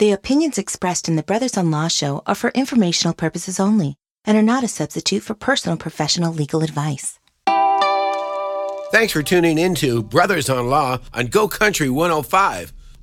The opinions expressed in the Brothers on Law show are for informational purposes only and are not a substitute for personal professional legal advice. Thanks for tuning in to Brothers on Law on Go Country 105.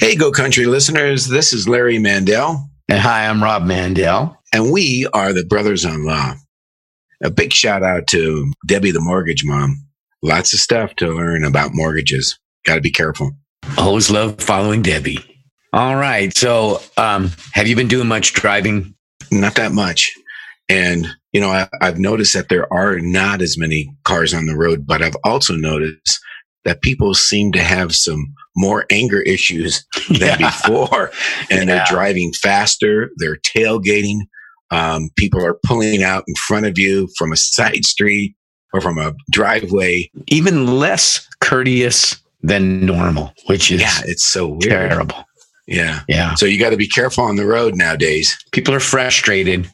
Hey, Go Country listeners, this is Larry Mandel. And hi, I'm Rob Mandel. And we are the Brothers in Law. A big shout out to Debbie, the mortgage mom. Lots of stuff to learn about mortgages. Got to be careful. Always love following Debbie. All right. So, um, have you been doing much driving? Not that much. And, you know, I, I've noticed that there are not as many cars on the road, but I've also noticed that people seem to have some more anger issues than yeah. before. And yeah. they're driving faster. They're tailgating. Um, people are pulling out in front of you from a side street or from a driveway. Even less courteous than normal which is yeah it's so weird. terrible. Yeah. Yeah. So you got to be careful on the road nowadays. People are frustrated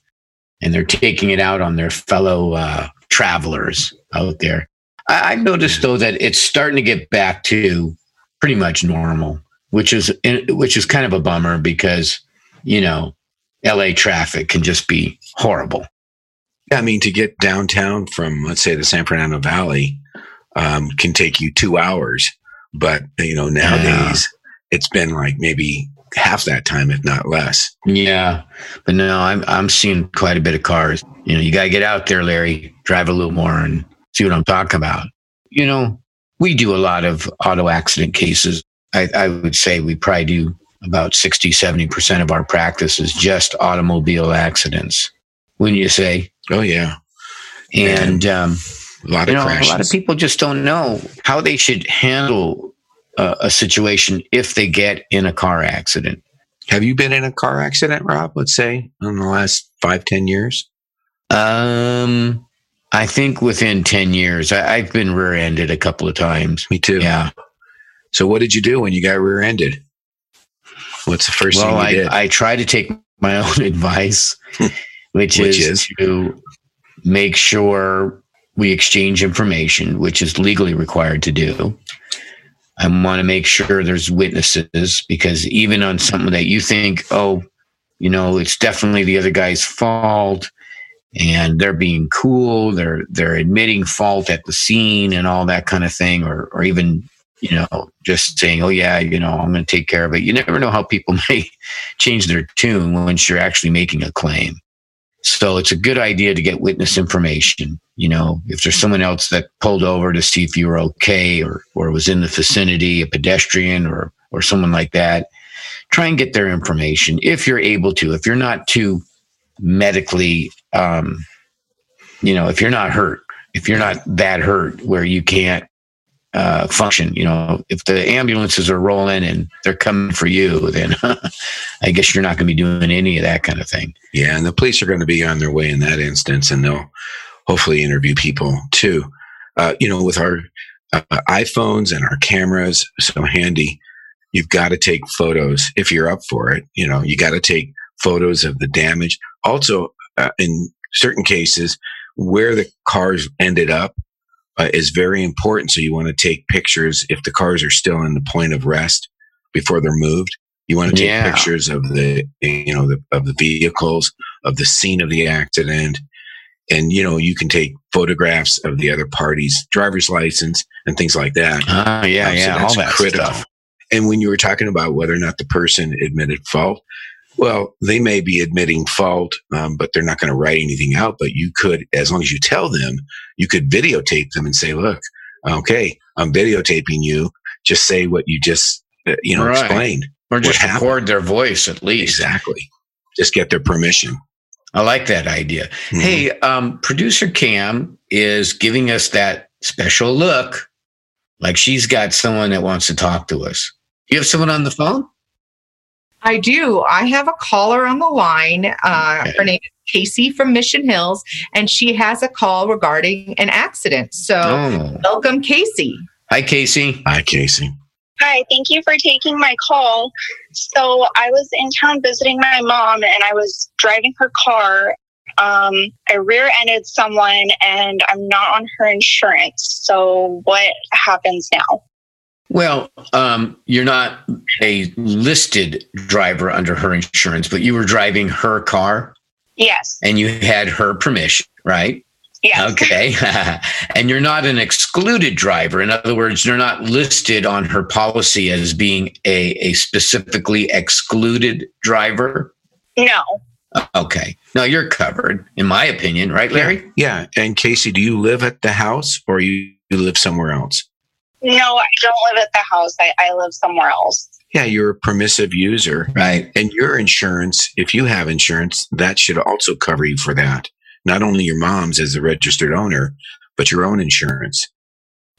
and they're taking it out on their fellow uh, travelers out there. I, have noticed though that it's starting to get back to pretty much normal, which is which is kind of a bummer because you know LA traffic can just be horrible. Yeah, I mean to get downtown from let's say the San Fernando Valley um, can take you two hours, but you know nowadays yeah. it's been like maybe half that time, if not less. Yeah, but no, I'm I'm seeing quite a bit of cars. You know, you got to get out there, Larry, drive a little more, and see what I'm talking about. You know, we do a lot of auto accident cases. I, I would say we probably do about 60, 70% of our practice is just automobile accidents. When you say, oh, yeah. And, um, a lot of know, crashes. A lot of people just don't know how they should handle uh, a situation if they get in a car accident. Have you been in a car accident, Rob? Let's say in the last five, ten years. Um, I think within 10 years, I, have been rear ended a couple of times. Me too. Yeah. So, what did you do when you got rear ended? What's the first well, thing you I, did? Well, I try to take my own advice, which, which is, is to make sure we exchange information, which is legally required to do. I want to make sure there's witnesses because even on something that you think, oh, you know, it's definitely the other guy's fault and they're being cool they're they're admitting fault at the scene and all that kind of thing or or even you know just saying oh yeah you know i'm going to take care of it. You never know how people may change their tune once you're actually making a claim. So it's a good idea to get witness information you know if there's someone else that pulled over to see if you were okay or or was in the vicinity a pedestrian or or someone like that try and get their information if you're able to. If you're not too medically um, you know, if you're not hurt, if you're not that hurt where you can't uh, function, you know, if the ambulances are rolling and they're coming for you, then I guess you're not going to be doing any of that kind of thing. Yeah, and the police are going to be on their way in that instance, and they'll hopefully interview people too. Uh, you know, with our uh, iPhones and our cameras so handy, you've got to take photos if you're up for it. You know, you got to take photos of the damage. Also, uh, in certain cases, where the cars ended up uh, is very important. So you want to take pictures if the cars are still in the point of rest before they're moved. You want to take yeah. pictures of the, you know, the, of the vehicles, of the scene of the accident. And, you know, you can take photographs of the other party's driver's license and things like that. Uh, yeah, um, yeah, so all that critical. Stuff. And when you were talking about whether or not the person admitted fault, well, they may be admitting fault, um, but they're not going to write anything out. But you could, as long as you tell them, you could videotape them and say, look, okay, I'm videotaping you. Just say what you just, uh, you know, right. explained. Or just record their voice at least. Exactly. Just get their permission. I like that idea. Mm-hmm. Hey, um, producer Cam is giving us that special look like she's got someone that wants to talk to us. You have someone on the phone? I do. I have a caller on the line. Uh, okay. Her name is Casey from Mission Hills, and she has a call regarding an accident. So, oh. welcome, Casey. Hi, Casey. Hi, Casey. Hi, thank you for taking my call. So, I was in town visiting my mom, and I was driving her car. Um, I rear ended someone, and I'm not on her insurance. So, what happens now? Well, um, you're not a listed driver under her insurance, but you were driving her car. Yes. And you had her permission, right? Yes. Okay. and you're not an excluded driver. In other words, you're not listed on her policy as being a, a specifically excluded driver. No. Okay. No, you're covered, in my opinion, right, Larry? Yeah. yeah. And Casey, do you live at the house or you, you live somewhere else? No, I don't live at the house. I, I live somewhere else. Yeah, you're a permissive user. Right. And your insurance, if you have insurance, that should also cover you for that. Not only your mom's as a registered owner, but your own insurance.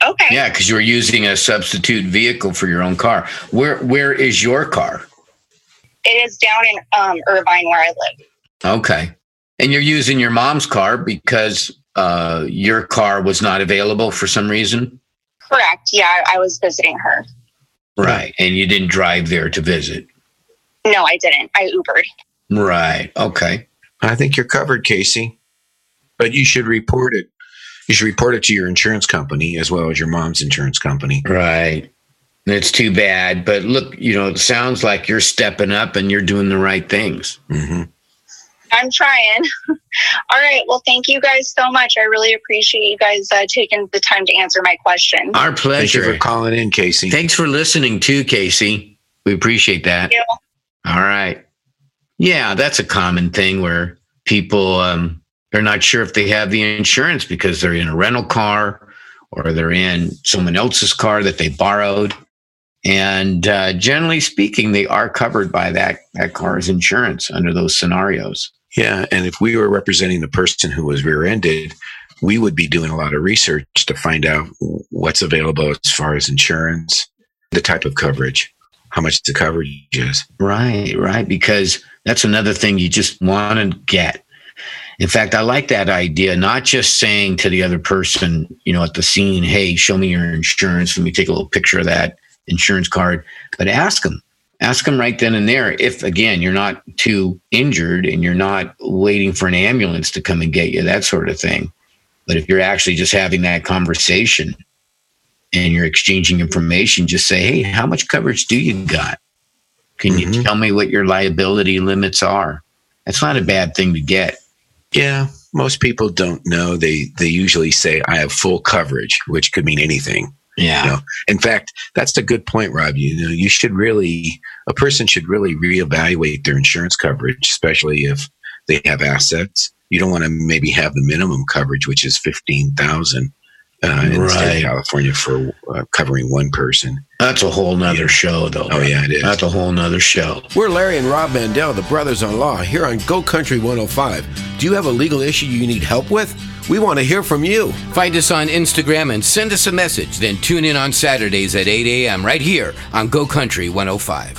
Okay. Yeah, because you are using a substitute vehicle for your own car. Where where is your car? It is down in um, Irvine where I live. Okay. And you're using your mom's car because uh, your car was not available for some reason? Correct. Yeah, I was visiting her. Right. And you didn't drive there to visit? No, I didn't. I Ubered. Right. Okay. I think you're covered, Casey. But you should report it. You should report it to your insurance company as well as your mom's insurance company. Right. It's too bad. But look, you know, it sounds like you're stepping up and you're doing the right things. Mm-hmm. I'm trying. All right. Well, thank you guys so much. I really appreciate you guys uh, taking the time to answer my question. Our pleasure. Thank you for calling in, Casey. Thanks for listening too, Casey. We appreciate that. All right. Yeah, that's a common thing where people um, they're not sure if they have the insurance because they're in a rental car or they're in someone else's car that they borrowed. And uh, generally speaking, they are covered by that, that car's insurance under those scenarios. Yeah. And if we were representing the person who was rear ended, we would be doing a lot of research to find out what's available as far as insurance, the type of coverage, how much the coverage is. Right, right. Because that's another thing you just want to get. In fact, I like that idea, not just saying to the other person, you know, at the scene, hey, show me your insurance. Let me take a little picture of that insurance card, but ask them ask them right then and there if again you're not too injured and you're not waiting for an ambulance to come and get you that sort of thing. But if you're actually just having that conversation and you're exchanging information just say hey how much coverage do you got? Can mm-hmm. you tell me what your liability limits are? That's not a bad thing to get. Yeah most people don't know. They they usually say i have full coverage which could mean anything yeah. You know? In fact, that's a good point, Rob. You know, you should really, a person should really reevaluate their insurance coverage, especially if they have assets. You don't want to maybe have the minimum coverage, which is 15,000 uh, in right. the state of California for uh, covering one person. That's a whole nother yeah. show, though. Oh, yeah, it is. That's a whole nother show. We're Larry and Rob Mandel, the brothers on law, here on Go Country 105. Do you have a legal issue you need help with? We want to hear from you. Find us on Instagram and send us a message. Then tune in on Saturdays at 8 a.m. right here on Go Country 105.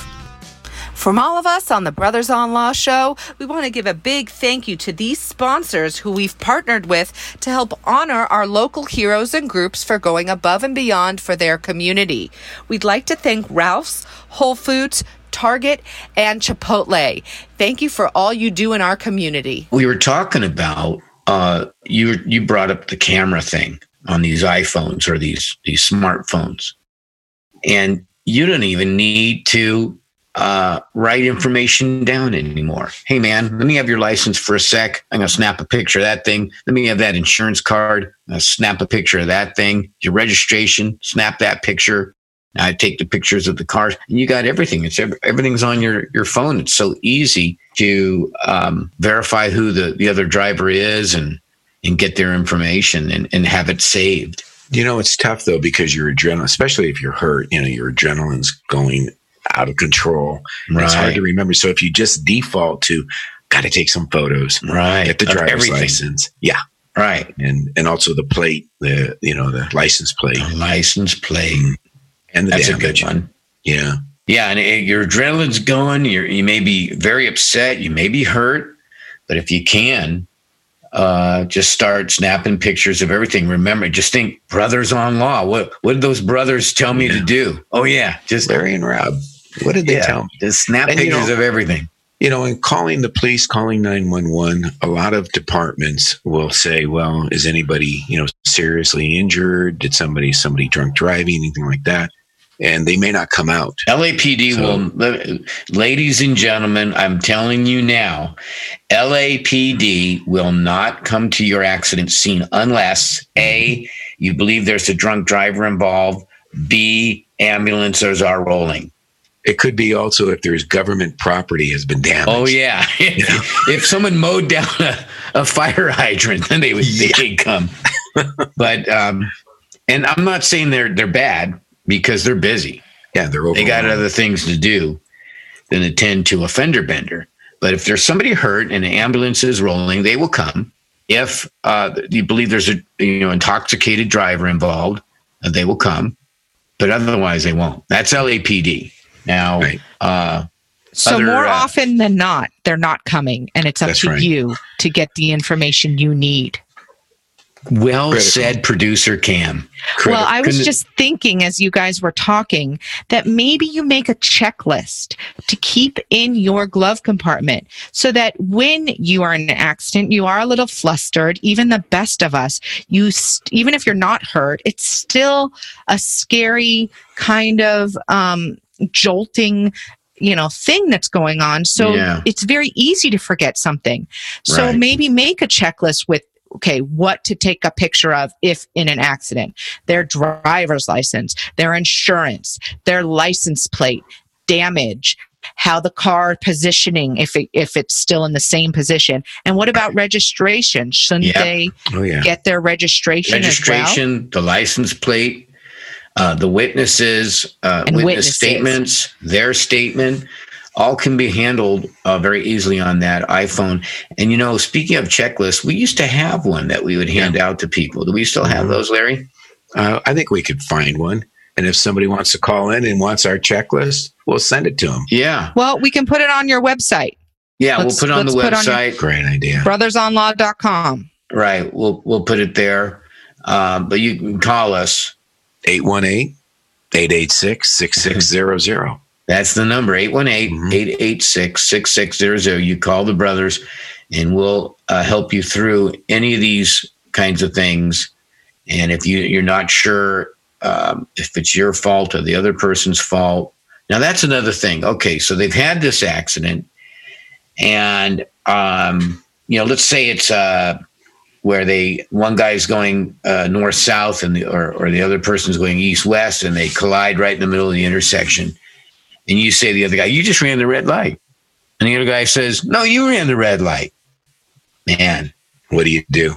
From all of us on the Brothers on Law show, we want to give a big thank you to these sponsors who we've partnered with to help honor our local heroes and groups for going above and beyond for their community. We'd like to thank Ralph's, Whole Foods, Target, and Chipotle. Thank you for all you do in our community. We were talking about uh, you you brought up the camera thing on these iPhones or these these smartphones, and you don't even need to uh, write information down anymore. Hey man, let me have your license for a sec. I'm gonna snap a picture of that thing. Let me have that insurance card. snap a picture of that thing. Your registration. Snap that picture. I take the pictures of the cars, and you got everything. It's everything's on your your phone. It's so easy to um, verify who the the other driver is and and get their information and, and have it saved. You know, it's tough though because your adrenaline, especially if you're hurt, you know, your adrenaline's going out of control. Right. It's hard to remember. So if you just default to, got to take some photos, right? Get the driver's license, yeah, right, and and also the plate, the you know the license plate, the license plate. Mm and the That's damage. a good one. Yeah. Yeah, and it, your adrenaline's going. You're, you may be very upset. You may be hurt, but if you can, uh, just start snapping pictures of everything. Remember, just think brothers on law. What what did those brothers tell me yeah. to do? Oh yeah, just Larry and Rob. What did they yeah, tell me? Just snap and, pictures you know, of everything. You know, and calling the police, calling 911, a lot of departments will say, well, is anybody, you know, seriously injured? Did somebody, somebody drunk driving, anything like that? And they may not come out. LAPD so, will, ladies and gentlemen, I'm telling you now, LAPD will not come to your accident scene unless A, you believe there's a drunk driver involved, B, ambulances are rolling. It could be also if there's government property has been damaged. Oh yeah, you know? if someone mowed down a, a, fire hydrant, then they would yeah. they come. but um, and I'm not saying they're they're bad because they're busy. Yeah, they're they got other things to do than attend to a fender bender. But if there's somebody hurt and the ambulance is rolling, they will come. If uh, you believe there's a you know intoxicated driver involved, uh, they will come. But otherwise, they won't. That's LAPD. Now, right. uh, so other, more uh, often than not, they're not coming, and it's up to right. you to get the information you need. Well Critical. said, producer Cam. Critical. Well, I was just thinking as you guys were talking that maybe you make a checklist to keep in your glove compartment so that when you are in an accident, you are a little flustered. Even the best of us, you st- even if you're not hurt, it's still a scary kind of um, jolting you know thing that's going on so yeah. it's very easy to forget something so right. maybe make a checklist with okay, what to take a picture of if in an accident, their driver's license, their insurance, their license plate, damage, how the car positioning if it, if it's still in the same position and what about registration shouldn't they oh, yeah. get their registration registration well? the license plate uh, the witnesses uh, witness witnesses. statements their statement all can be handled uh, very easily on that iPhone. And you know, speaking of checklists, we used to have one that we would hand yeah. out to people. Do we still have mm-hmm. those, Larry? Uh, I think we could find one. And if somebody wants to call in and wants our checklist, we'll send it to them. Yeah. Well, we can put it on your website. Yeah, let's, we'll put it on the website. On Great idea. Brothersonlaw.com. Right. We'll we'll put it there. Um, but you can call us 818 886 6600. That's the number 818 mm-hmm. 886 6600. You call the brothers and we'll uh, help you through any of these kinds of things. And if you, you're not sure um, if it's your fault or the other person's fault, now that's another thing. Okay, so they've had this accident, and um, you know, let's say it's uh, where they one guy's going uh, north south and the or, or the other person's going east west, and they collide right in the middle of the intersection and you say to the other guy, you just ran the red light. And the other guy says, no, you ran the red light. Man, what do you do?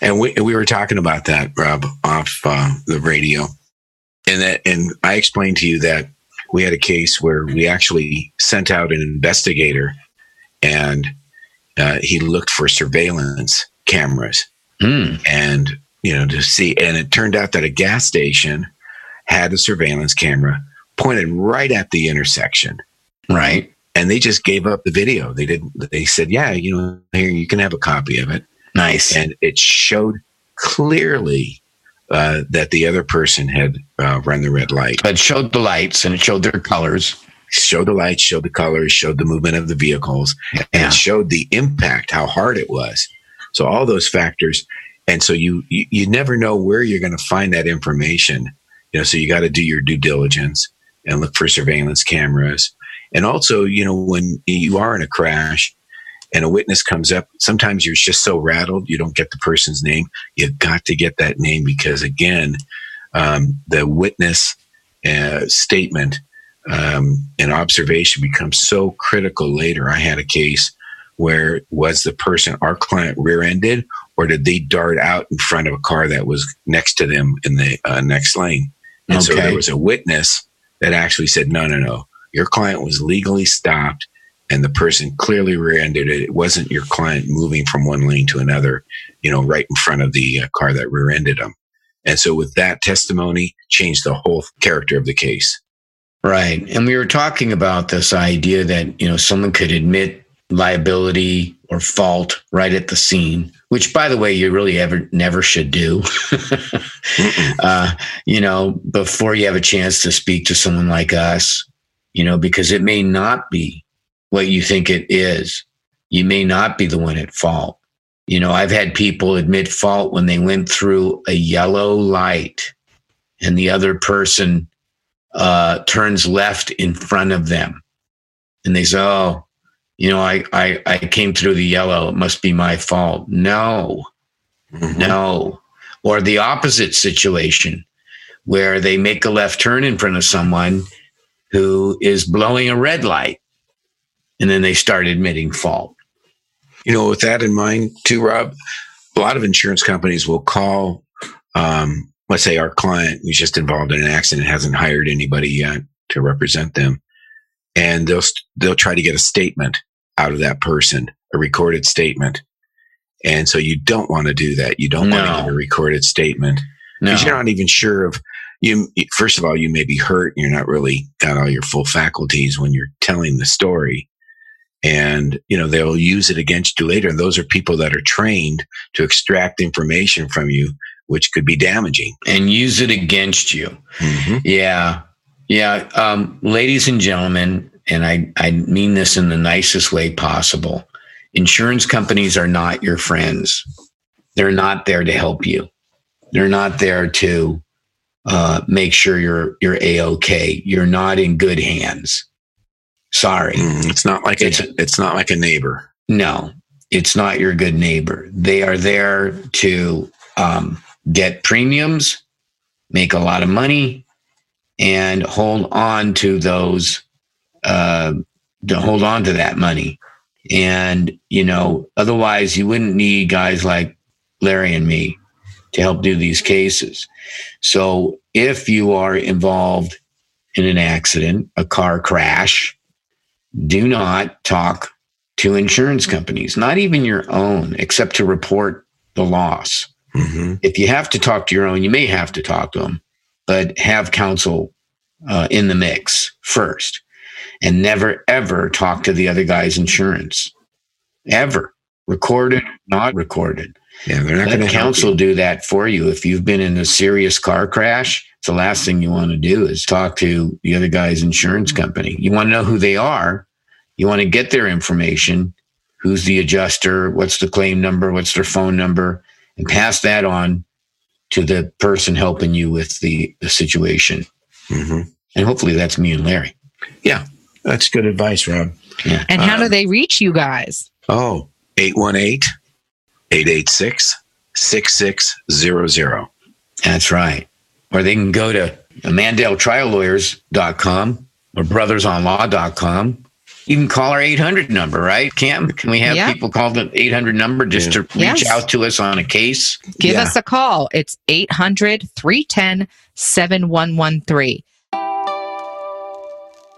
And we, we were talking about that, Rob, off uh, the radio. And that, and I explained to you that we had a case where we actually sent out an investigator and uh, he looked for surveillance cameras mm. and, you know, to see. And it turned out that a gas station had a surveillance camera pointed right at the intersection. Right. And they just gave up the video. They didn't, they said, yeah, you know, here, you can have a copy of it. Nice. And it showed clearly uh, that the other person had uh, run the red light. It showed the lights and it showed their colors. Showed the lights, showed the colors, showed the movement of the vehicles, yeah. and showed the impact, how hard it was. So all those factors, and so you you, you never know where you're going to find that information. You know, so you got to do your due diligence and look for surveillance cameras. And also, you know, when you are in a crash and a witness comes up, sometimes you're just so rattled you don't get the person's name. You've got to get that name because, again, um, the witness uh, statement um, and observation becomes so critical later. I had a case where was the person, our client, rear ended, or did they dart out in front of a car that was next to them in the uh, next lane? And okay. so there was a witness that actually said, no, no, no, your client was legally stopped and the person clearly rear-ended it. It wasn't your client moving from one lane to another, you know, right in front of the uh, car that rear-ended them. And so with that testimony, changed the whole character of the case. Right. And we were talking about this idea that, you know, someone could admit liability or fault right at the scene, which by the way, you really ever never should do. uh, you know, before you have a chance to speak to someone like us, you know, because it may not be what you think it is. You may not be the one at fault. You know, I've had people admit fault when they went through a yellow light and the other person uh, turns left in front of them. And they say, Oh, you know, I, I, I came through the yellow. It must be my fault. No, mm-hmm. no. Or the opposite situation where they make a left turn in front of someone who is blowing a red light and then they start admitting fault. You know, with that in mind, too, Rob, a lot of insurance companies will call, um, let's say, our client who's just involved in an accident hasn't hired anybody yet to represent them, and they'll they'll try to get a statement out of that person, a recorded statement. And so you don't want to do that. You don't no. want to get a recorded statement because no. you're not even sure of you. First of all, you may be hurt. And you're not really got all your full faculties when you're telling the story and you know they'll use it against you later and those are people that are trained to extract information from you which could be damaging and use it against you mm-hmm. yeah yeah um, ladies and gentlemen and I, I mean this in the nicest way possible insurance companies are not your friends they're not there to help you they're not there to uh, make sure you're you're a-ok you're not in good hands Sorry. Mm, it's not like it's, a, it's not like a neighbor. No, it's not your good neighbor. They are there to um, get premiums, make a lot of money, and hold on to those, uh, to hold on to that money. And, you know, otherwise you wouldn't need guys like Larry and me to help do these cases. So if you are involved in an accident, a car crash, do not talk to insurance companies, not even your own, except to report the loss. Mm-hmm. If you have to talk to your own, you may have to talk to them, but have counsel uh, in the mix first and never ever talk to the other guy's insurance ever recorded, not recorded. Yeah, they're not Let counsel do that for you. If you've been in a serious car crash, the last thing you want to do is talk to the other guy's insurance company. You want to know who they are. You want to get their information. Who's the adjuster? What's the claim number? What's their phone number? And pass that on to the person helping you with the, the situation. Mm-hmm. And hopefully that's me and Larry. Yeah, that's good advice, Rob. Yeah. And how uh, do they reach you guys? Oh, 818 886 6600. That's right or they can go to mandeltriallawyers.com or brothersonlaw.com. You can call our 800 number, right, Cam? Can we have yeah. people call the 800 number just yeah. to reach yes. out to us on a case? Give yeah. us a call. It's 800 310 7113.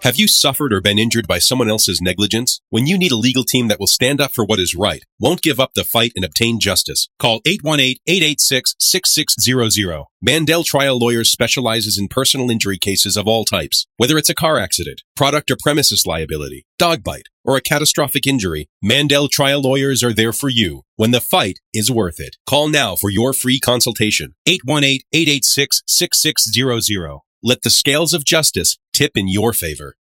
Have you suffered or been injured by someone else's negligence? When you need a legal team that will stand up for what is right, won't give up the fight and obtain justice, call 818-886-6600. Mandel Trial Lawyers specializes in personal injury cases of all types. Whether it's a car accident, product or premises liability, dog bite, or a catastrophic injury, Mandel Trial Lawyers are there for you when the fight is worth it. Call now for your free consultation. 818-886-6600. Let the scales of justice tip in your favor.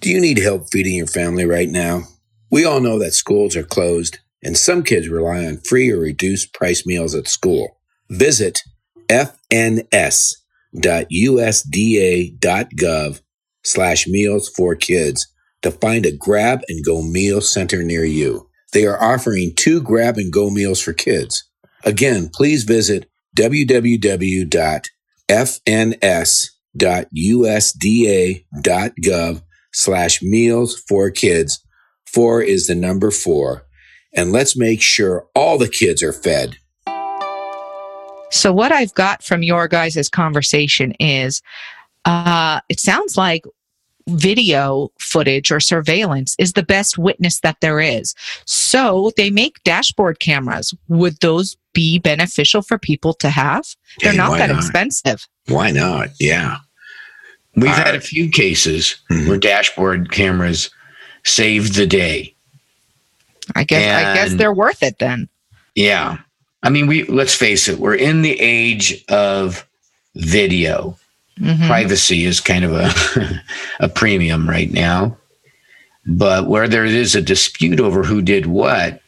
Do you need help feeding your family right now? We all know that schools are closed and some kids rely on free or reduced price meals at school. Visit fns.usda.gov slash meals for kids to find a grab and go meal center near you. They are offering two grab and go meals for kids. Again, please visit www.fns.gov www.usda.gov slash meals for kids. Four is the number four. And let's make sure all the kids are fed. So what I've got from your guys' conversation is, uh, it sounds like video footage or surveillance is the best witness that there is. So they make dashboard cameras. Would those be beneficial for people to have? They're hey, not that not? expensive. Why not? Yeah. We've had a few cases mm-hmm. where dashboard cameras saved the day. I guess and, I guess they're worth it then. Yeah. I mean, we let's face it, we're in the age of video. Mm-hmm. Privacy is kind of a a premium right now. But where there is a dispute over who did what,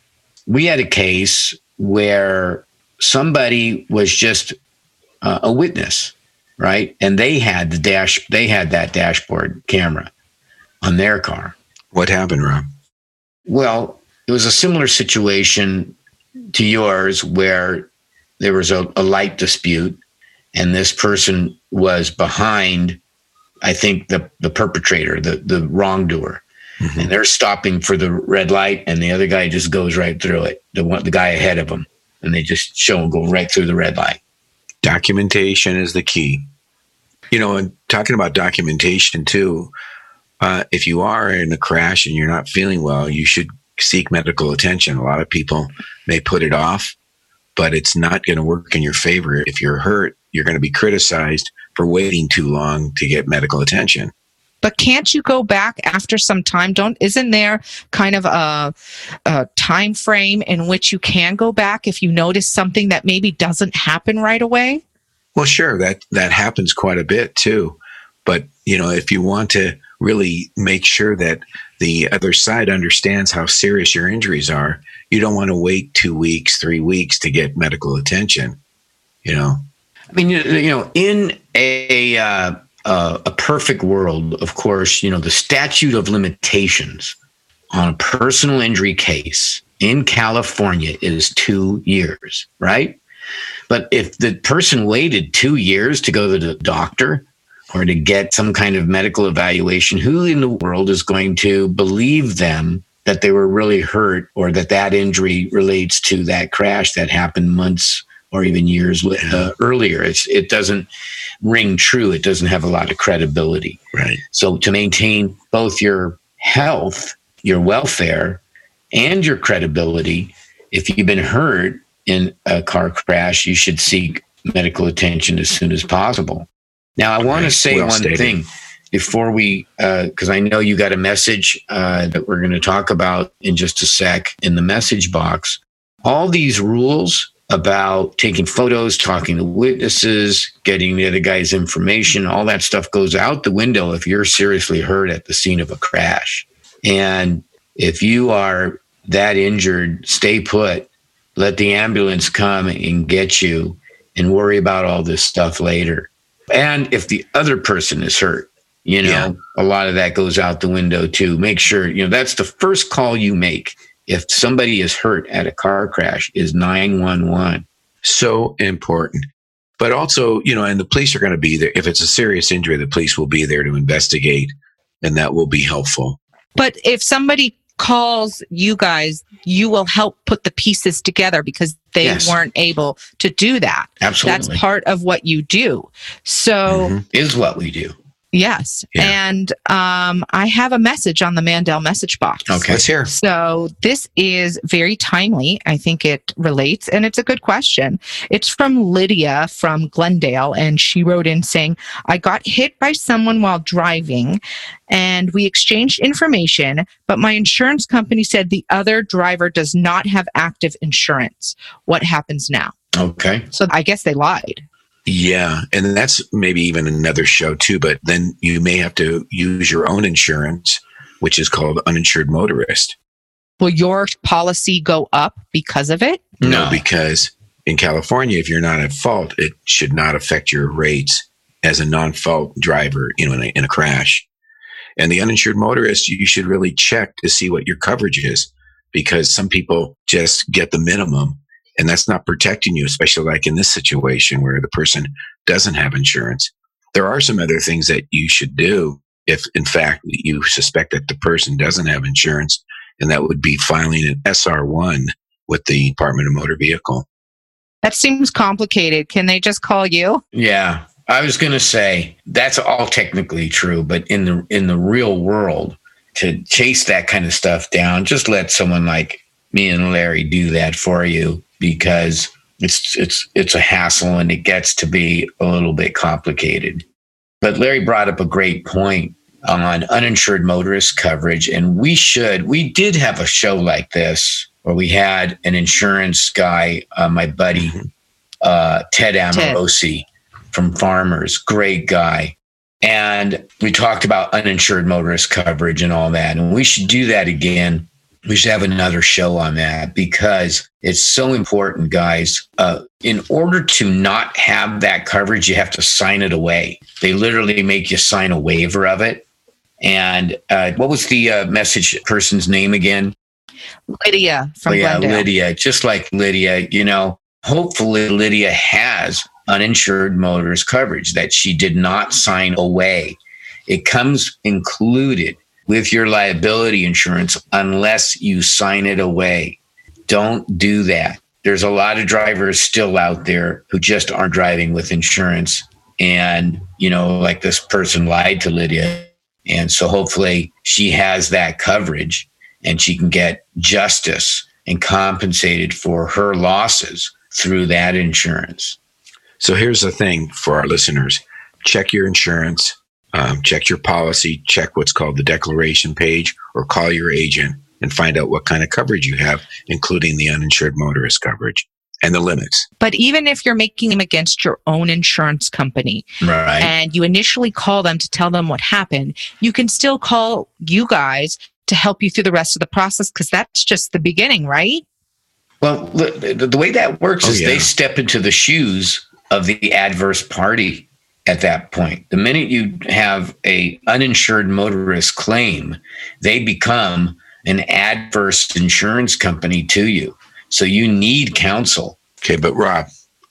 we had a case where somebody was just uh, a witness, right? And they had the dash, they had that dashboard camera on their car. What happened, Rob? Well, it was a similar situation to yours where there was a, a light dispute and this person was behind, I think, the, the perpetrator, the, the wrongdoer. Mm-hmm. And they're stopping for the red light, and the other guy just goes right through it. The one, the guy ahead of him, and they just show him go right through the red light. Documentation is the key. You know, and talking about documentation too, uh, if you are in a crash and you're not feeling well, you should seek medical attention. A lot of people may put it off, but it's not going to work in your favor. If you're hurt, you're going to be criticized for waiting too long to get medical attention but can't you go back after some time? Don't isn't there kind of a, a, time frame in which you can go back if you notice something that maybe doesn't happen right away? Well sure that that happens quite a bit too. But you know if you want to really make sure that the other side understands how serious your injuries are you don't want to wait two weeks three weeks to get medical attention you know? I mean you know in a uh uh, a perfect world, of course, you know, the statute of limitations on a personal injury case in California is two years, right? But if the person waited two years to go to the doctor or to get some kind of medical evaluation, who in the world is going to believe them that they were really hurt or that that injury relates to that crash that happened months or even years uh, earlier. It's, it doesn't ring true. It doesn't have a lot of credibility. Right. So to maintain both your health, your welfare, and your credibility, if you've been hurt in a car crash, you should seek medical attention as soon as possible. Now, I want to say well one stated. thing before we, because uh, I know you got a message uh, that we're going to talk about in just a sec in the message box. All these rules about taking photos, talking to witnesses, getting the other guy's information. All that stuff goes out the window if you're seriously hurt at the scene of a crash. And if you are that injured, stay put, let the ambulance come and get you and worry about all this stuff later. And if the other person is hurt, you know, yeah. a lot of that goes out the window too. Make sure, you know, that's the first call you make if somebody is hurt at a car crash is 911 so important. But also you know and the police are going to be there. If it's a serious injury the police will be there to investigate and that will be helpful. But if somebody calls you guys you will help put the pieces together because they yes. weren't able to do that. Absolutely. that's part of what you do. So mm-hmm. is what we do Yes. Yeah. And um, I have a message on the Mandel message box. Okay. Let's hear. So this is very timely. I think it relates and it's a good question. It's from Lydia from Glendale. And she wrote in saying, I got hit by someone while driving and we exchanged information, but my insurance company said the other driver does not have active insurance. What happens now? Okay. So I guess they lied. Yeah. And that's maybe even another show too, but then you may have to use your own insurance, which is called uninsured motorist. Will your policy go up because of it? No, no because in California, if you're not at fault, it should not affect your rates as a non-fault driver, you know, in a, in a crash. And the uninsured motorist, you should really check to see what your coverage is because some people just get the minimum and that's not protecting you, especially like in this situation where the person doesn't have insurance. There are some other things that you should do if, in fact, you suspect that the person doesn't have insurance, and that would be filing an SR1 with the Department of Motor Vehicle. That seems complicated. Can they just call you? Yeah. I was going to say that's all technically true, but in the in the real world, to chase that kind of stuff down, just let someone like me and Larry do that for you because it's it's it's a hassle and it gets to be a little bit complicated. But Larry brought up a great point on uninsured motorist coverage. And we should, we did have a show like this where we had an insurance guy, uh, my buddy, mm-hmm. uh, Ted Amorosi Ted. from Farmers, great guy. And we talked about uninsured motorist coverage and all that. And we should do that again. We should have another show on that because it's so important, guys. Uh, in order to not have that coverage, you have to sign it away. They literally make you sign a waiver of it. And uh, what was the uh, message person's name again? Lydia from yeah, Glendale. Lydia. Just like Lydia, you know, hopefully Lydia has uninsured motorist coverage that she did not sign away. It comes included with your liability insurance unless you sign it away. Don't do that. There's a lot of drivers still out there who just aren't driving with insurance. And, you know, like this person lied to Lydia. And so hopefully she has that coverage and she can get justice and compensated for her losses through that insurance. So here's the thing for our listeners check your insurance, um, check your policy, check what's called the declaration page, or call your agent and find out what kind of coverage you have, including the uninsured motorist coverage and the limits. But even if you're making them against your own insurance company right. and you initially call them to tell them what happened, you can still call you guys to help you through the rest of the process because that's just the beginning, right? Well, the, the way that works oh, is yeah. they step into the shoes of the adverse party at that point. The minute you have a uninsured motorist claim, they become an adverse insurance company to you. So you need counsel. Okay, but Rob,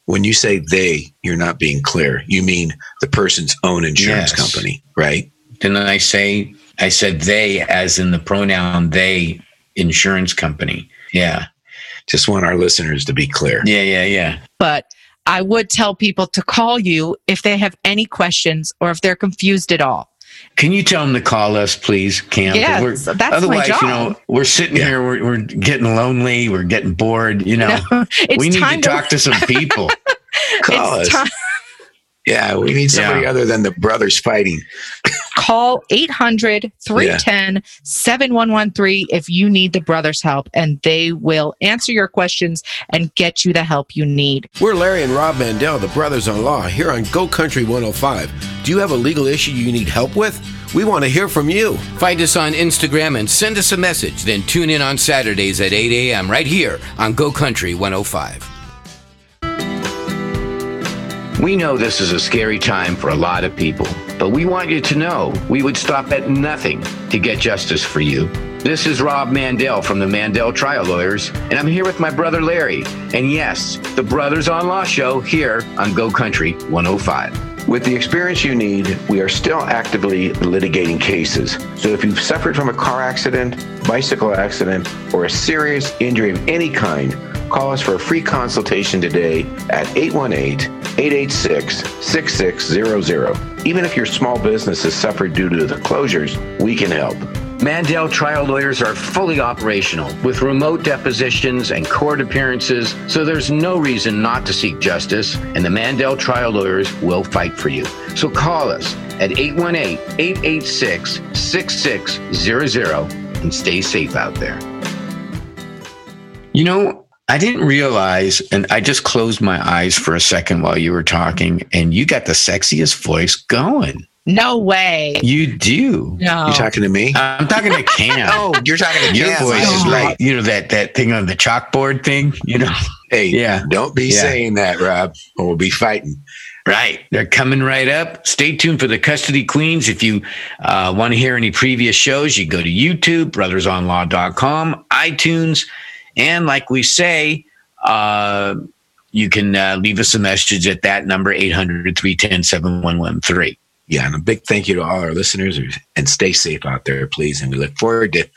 when you say they, you're not being clear. You mean the person's own insurance yes. company, right? Didn't I say I said they as in the pronoun they insurance company. Yeah. Just want our listeners to be clear. Yeah, yeah, yeah. But I would tell people to call you if they have any questions or if they're confused at all. Can you tell them to call us, please, Cam? Yeah, that's otherwise, my job. you know, we're sitting yeah. here, we're, we're, getting lonely, we're getting bored. You know, no, we need to, to talk to some people. call it's us. Time- yeah, we need somebody yeah. other than the brothers fighting. Call 800 310 7113 if you need the brothers' help, and they will answer your questions and get you the help you need. We're Larry and Rob Mandel, the brothers in law, here on Go Country 105. Do you have a legal issue you need help with? We want to hear from you. Find us on Instagram and send us a message. Then tune in on Saturdays at 8 a.m. right here on Go Country 105. We know this is a scary time for a lot of people, but we want you to know we would stop at nothing to get justice for you. This is Rob Mandel from the Mandel Trial Lawyers, and I'm here with my brother Larry. And yes, the Brothers on Law show here on Go Country 105. With the experience you need, we are still actively litigating cases. So if you've suffered from a car accident, bicycle accident, or a serious injury of any kind, Call us for a free consultation today at 818 886 6600. Even if your small business has suffered due to the closures, we can help. Mandel trial lawyers are fully operational with remote depositions and court appearances, so there's no reason not to seek justice, and the Mandel trial lawyers will fight for you. So call us at 818 886 6600 and stay safe out there. You know, I didn't realize, and I just closed my eyes for a second while you were talking, and you got the sexiest voice going. No way. You do. No. You're talking to me? I'm talking to Cam. oh, you're talking to Your voice oh. is like, you know, that that thing on the chalkboard thing, you know? Hey, yeah. Don't be yeah. saying that, Rob, or we'll be fighting. Right. They're coming right up. Stay tuned for the Custody Queens. If you uh, want to hear any previous shows, you go to YouTube, brothersonlaw.com, iTunes, and like we say, uh, you can uh, leave us a message at that number, 800 310 7113. Yeah, and a big thank you to all our listeners and stay safe out there, please. And we look forward to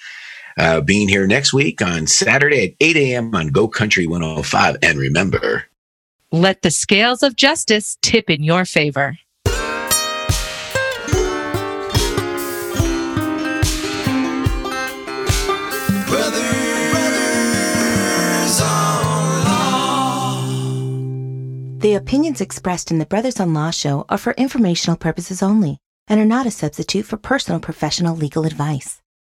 uh, being here next week on Saturday at 8 a.m. on Go Country 105. And remember, let the scales of justice tip in your favor. The opinions expressed in the Brothers on Law show are for informational purposes only and are not a substitute for personal professional legal advice.